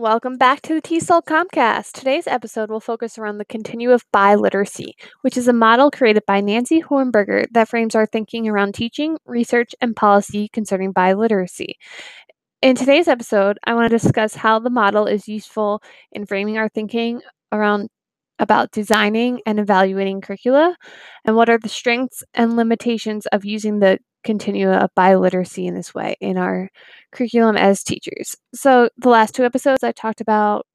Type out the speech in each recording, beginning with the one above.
Welcome back to the TESOL Comcast. Today's episode will focus around the continuum of biliteracy, which is a model created by Nancy Hornberger that frames our thinking around teaching, research, and policy concerning biliteracy. In today's episode, I want to discuss how the model is useful in framing our thinking around about designing and evaluating curricula, and what are the strengths and limitations of using the continue of biliteracy in this way in our curriculum as teachers. So, the last two episodes, I talked about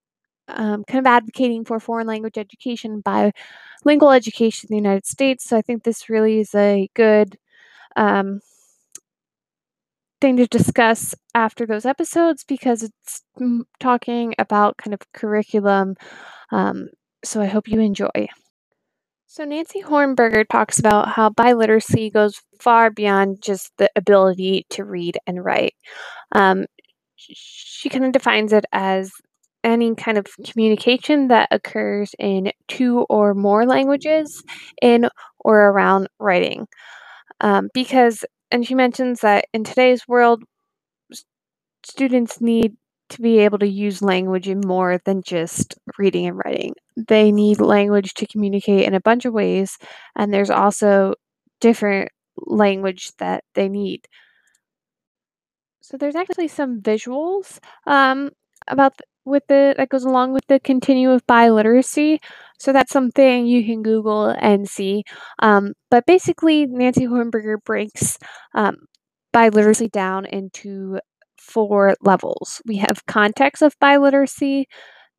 um, kind of advocating for foreign language education, bilingual education in the United States. So, I think this really is a good um, thing to discuss after those episodes because it's talking about kind of curriculum. Um, so, I hope you enjoy. So, Nancy Hornberger talks about how biliteracy goes far beyond just the ability to read and write. Um, she kind of defines it as any kind of communication that occurs in two or more languages in or around writing. Um, because, and she mentions that in today's world, students need to be able to use language in more than just reading and writing. They need language to communicate in a bunch of ways, and there's also different language that they need. So there's actually some visuals um, about th- with the that goes along with the continuum of biliteracy. So that's something you can Google and see. Um, but basically, Nancy Hornberger breaks um, biliteracy down into four levels. We have context of biliteracy,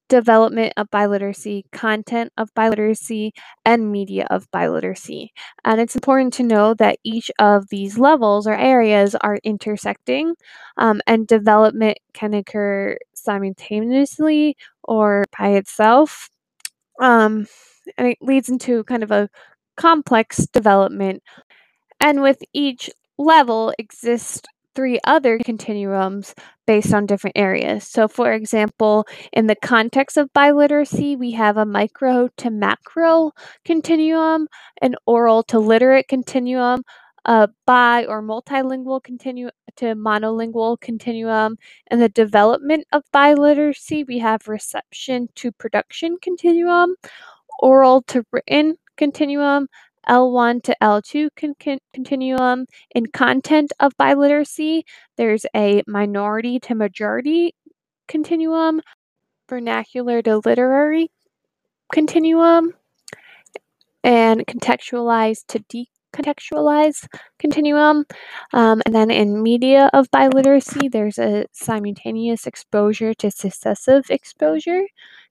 development of biliteracy, content of biliteracy, and media of biliteracy. And it's important to know that each of these levels or areas are intersecting, um, and development can occur simultaneously or by itself. Um, and it leads into kind of a complex development. And with each level exists three other continuums based on different areas. So, for example, in the context of biliteracy, we have a micro to macro continuum, an oral to literate continuum, a bi or multilingual continuum to monolingual continuum. In the development of biliteracy, we have reception to production continuum, oral to written continuum, L1 to L2 con- con- continuum. In content of biliteracy, there's a minority to majority continuum, vernacular to literary continuum, and contextualized to decontextualized continuum. Um, and then in media of biliteracy, there's a simultaneous exposure to successive exposure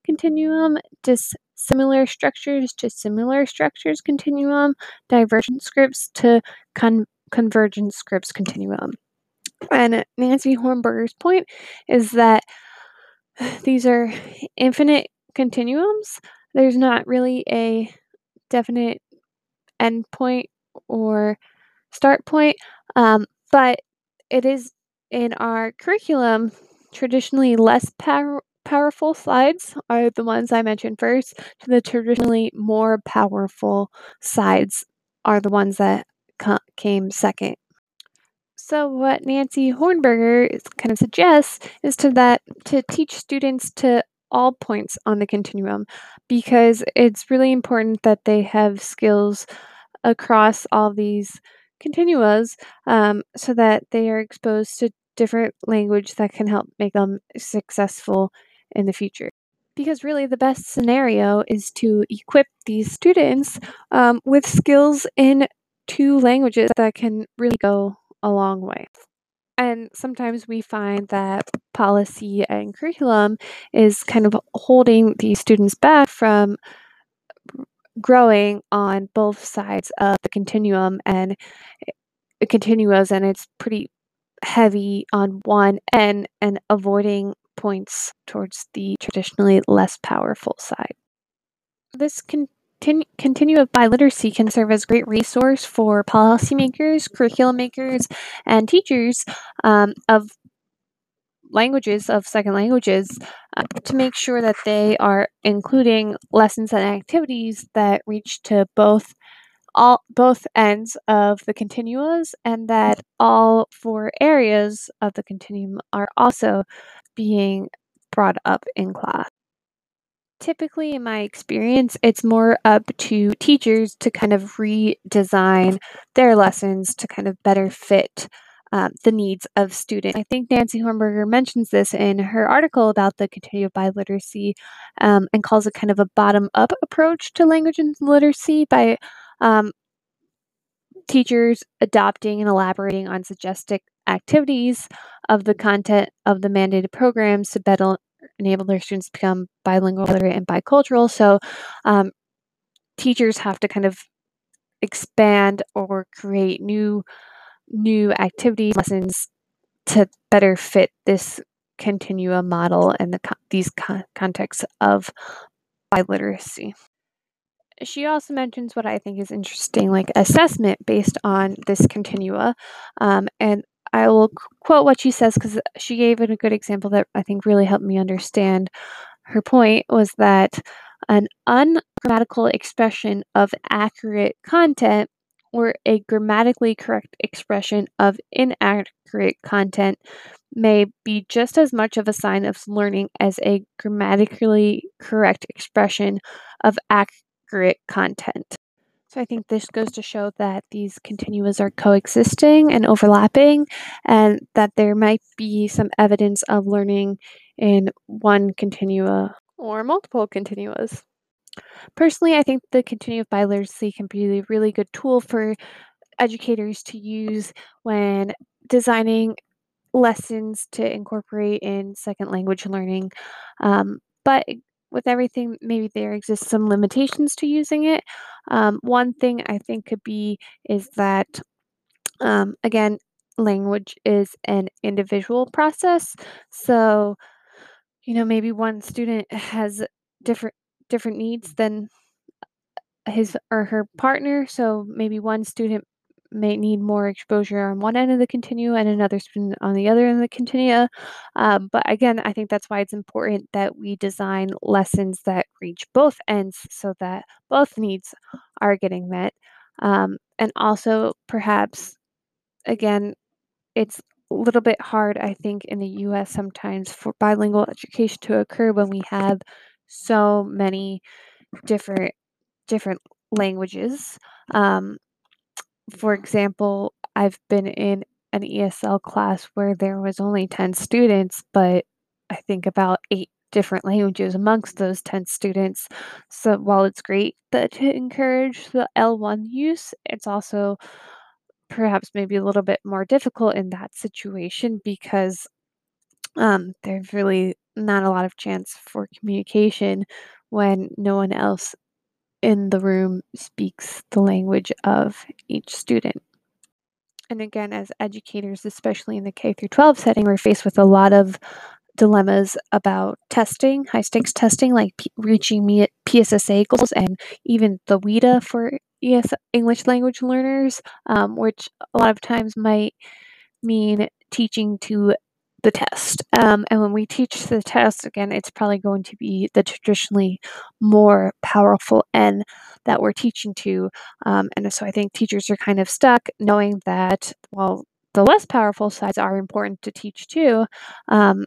continuum, dis- similar structures to similar structures continuum, divergent scripts to con- convergent scripts continuum. And Nancy Hornberger's point is that these are infinite continuums. There's not really a definite end point or start point, um, but it is in our curriculum traditionally less power, powerful sides are the ones I mentioned first, the traditionally more powerful sides are the ones that came second. So what Nancy Hornberger kind of suggests is to that to teach students to all points on the continuum because it's really important that they have skills across all these continuas um, so that they are exposed to different language that can help make them successful in the future. Because really, the best scenario is to equip these students um, with skills in two languages that can really go a long way. And sometimes we find that policy and curriculum is kind of holding these students back from growing on both sides of the continuum and it continues and it's pretty heavy on one end and avoiding points towards the traditionally less powerful side. This continu- continuum of biliteracy can serve as a great resource for policymakers, curriculum makers, and teachers um, of languages, of second languages, uh, to make sure that they are including lessons and activities that reach to both all both ends of the continuums and that all four areas of the continuum are also being brought up in class. Typically, in my experience, it's more up to teachers to kind of redesign their lessons to kind of better fit um, the needs of students. I think Nancy Hornberger mentions this in her article about the continuum of biliteracy um, and calls it kind of a bottom up approach to language and literacy by um, teachers adopting and elaborating on suggested activities of the content of the mandated programs to better enable their students to become bilingual, literate, and bicultural. So, um, teachers have to kind of expand or create new new activities lessons to better fit this continuum model and the these contexts of biliteracy. She also mentions what I think is interesting, like assessment based on this continua, um, and I will quote what she says because she gave it a good example that I think really helped me understand her point was that an ungrammatical expression of accurate content or a grammatically correct expression of inaccurate content may be just as much of a sign of learning as a grammatically correct expression of accurate content. So I think this goes to show that these continuas are coexisting and overlapping, and that there might be some evidence of learning in one continua or multiple continuas. Personally, I think the continuum of biliteracy can be a really good tool for educators to use when designing lessons to incorporate in second language learning. Um, but with everything, maybe there exists some limitations to using it. Um, one thing I think could be is that, um, again, language is an individual process. So, you know, maybe one student has different different needs than his or her partner. So maybe one student may need more exposure on one end of the continue and another student on the other end of the continue. Um, but again, I think that's why it's important that we design lessons that reach both ends so that both needs are getting met. Um, and also, perhaps, again, it's a little bit hard, I think, in the US sometimes for bilingual education to occur when we have so many different different languages. Um, for example, I've been in an ESL class where there was only 10 students, but I think about eight different languages amongst those 10 students. So while it's great that to encourage the L1 use, it's also perhaps maybe a little bit more difficult in that situation because um, there's really not a lot of chance for communication when no one else in the room speaks the language of each student. And again, as educators, especially in the K through 12 setting, we're faced with a lot of dilemmas about testing, high stakes testing, like P- reaching me PSSA goals, and even the WIDA for ES English language learners, um, which a lot of times might mean teaching to the test. Um, and when we teach the test, again, it's probably going to be the traditionally more powerful N that we're teaching to. Um, and so I think teachers are kind of stuck knowing that, while the less powerful sides are important to teach too. Um,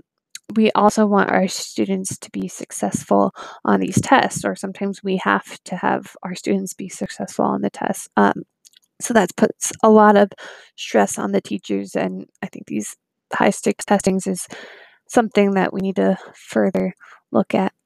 we also want our students to be successful on these tests, or sometimes we have to have our students be successful on the tests. Um, so that puts a lot of stress on the teachers, and I think these high stakes testings is something that we need to further look at.